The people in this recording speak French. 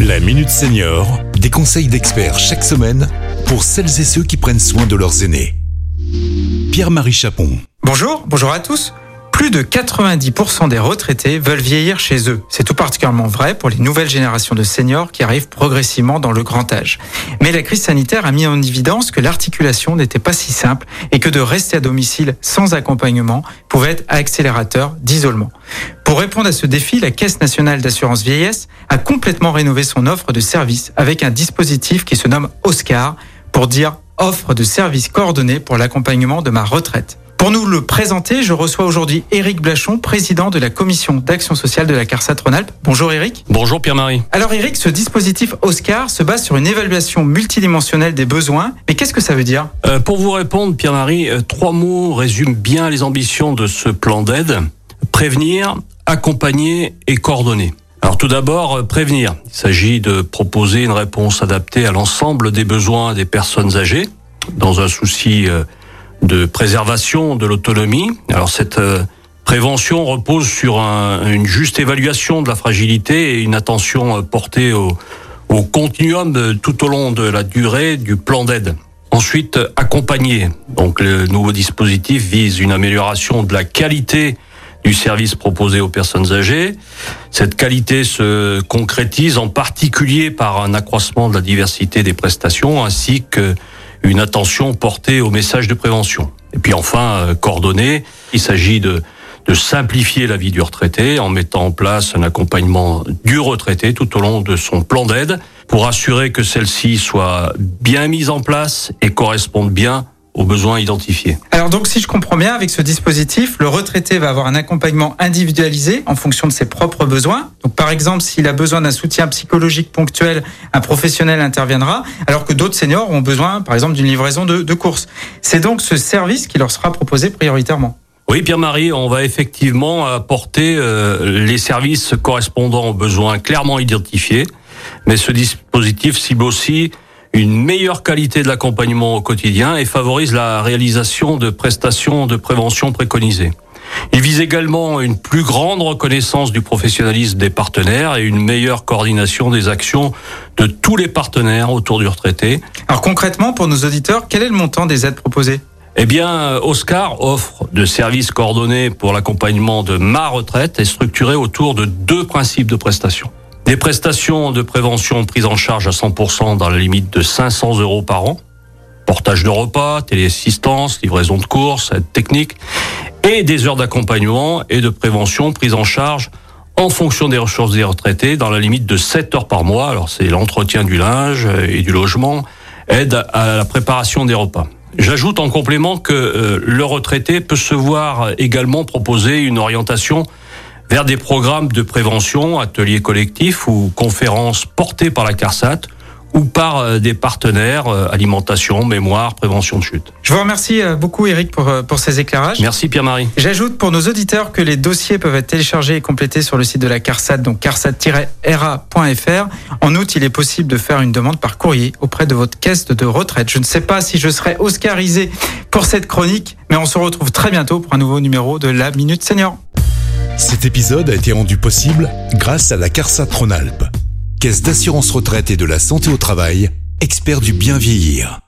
La Minute Senior, des conseils d'experts chaque semaine pour celles et ceux qui prennent soin de leurs aînés. Pierre-Marie Chapon. Bonjour, bonjour à tous. Plus de 90% des retraités veulent vieillir chez eux. C'est tout particulièrement vrai pour les nouvelles générations de seniors qui arrivent progressivement dans le grand âge. Mais la crise sanitaire a mis en évidence que l'articulation n'était pas si simple et que de rester à domicile sans accompagnement pouvait être accélérateur d'isolement. Pour répondre à ce défi, la Caisse nationale d'assurance vieillesse a complètement rénové son offre de services avec un dispositif qui se nomme Oscar pour dire offre de services coordonnés pour l'accompagnement de ma retraite. Pour nous le présenter, je reçois aujourd'hui Éric Blachon, président de la commission d'action sociale de la CARSAT Rhône-Alpes. Bonjour Éric. Bonjour Pierre-Marie. Alors Éric, ce dispositif Oscar se base sur une évaluation multidimensionnelle des besoins. Mais qu'est-ce que ça veut dire? Euh, Pour vous répondre, Pierre-Marie, euh, trois mots résument bien les ambitions de ce plan d'aide. Prévenir, accompagner et coordonner. Alors tout d'abord, euh, prévenir. Il s'agit de proposer une réponse adaptée à l'ensemble des besoins des personnes âgées, dans un souci euh, de préservation de l'autonomie. Alors cette euh, prévention repose sur une juste évaluation de la fragilité et une attention portée au continuum tout au long de la durée du plan d'aide. Ensuite, accompagner. Donc le nouveau dispositif vise une amélioration de la qualité du service proposé aux personnes âgées. Cette qualité se concrétise en particulier par un accroissement de la diversité des prestations ainsi que une attention portée aux messages de prévention. Et puis enfin, euh, coordonner, il s'agit de, de simplifier la vie du retraité en mettant en place un accompagnement du retraité tout au long de son plan d'aide pour assurer que celle-ci soit bien mise en place et corresponde bien aux besoins identifiés. Alors donc si je comprends bien, avec ce dispositif, le retraité va avoir un accompagnement individualisé en fonction de ses propres besoins. Donc par exemple, s'il a besoin d'un soutien psychologique ponctuel, un professionnel interviendra, alors que d'autres seniors ont besoin par exemple d'une livraison de, de courses. C'est donc ce service qui leur sera proposé prioritairement. Oui, Pierre-Marie, on va effectivement apporter euh, les services correspondant aux besoins clairement identifiés, mais ce dispositif cible aussi une meilleure qualité de l'accompagnement au quotidien et favorise la réalisation de prestations de prévention préconisées. Il vise également une plus grande reconnaissance du professionnalisme des partenaires et une meilleure coordination des actions de tous les partenaires autour du retraité. Alors concrètement, pour nos auditeurs, quel est le montant des aides proposées? Eh bien, Oscar offre de services coordonnés pour l'accompagnement de ma retraite et structuré autour de deux principes de prestations. Des prestations de prévention prises en charge à 100% dans la limite de 500 euros par an. Portage de repas, téléassistance, livraison de courses, aide technique. Et des heures d'accompagnement et de prévention prises en charge en fonction des ressources des retraités dans la limite de 7 heures par mois. Alors c'est l'entretien du linge et du logement, aide à la préparation des repas. J'ajoute en complément que euh, le retraité peut se voir également proposer une orientation vers des programmes de prévention, ateliers collectifs ou conférences portées par la CARSAT ou par euh, des partenaires, euh, alimentation, mémoire, prévention de chute. Je vous remercie euh, beaucoup Eric pour, pour ces éclairages. Merci Pierre-Marie. J'ajoute pour nos auditeurs que les dossiers peuvent être téléchargés et complétés sur le site de la CARSAT, donc carsat-ra.fr. En outre, il est possible de faire une demande par courrier auprès de votre caisse de retraite. Je ne sais pas si je serai oscarisé pour cette chronique, mais on se retrouve très bientôt pour un nouveau numéro de la Minute Senior. Cet épisode a été rendu possible grâce à la CARSAT Rhône-Alpes, Caisse d'assurance retraite et de la santé au travail, expert du bien vieillir.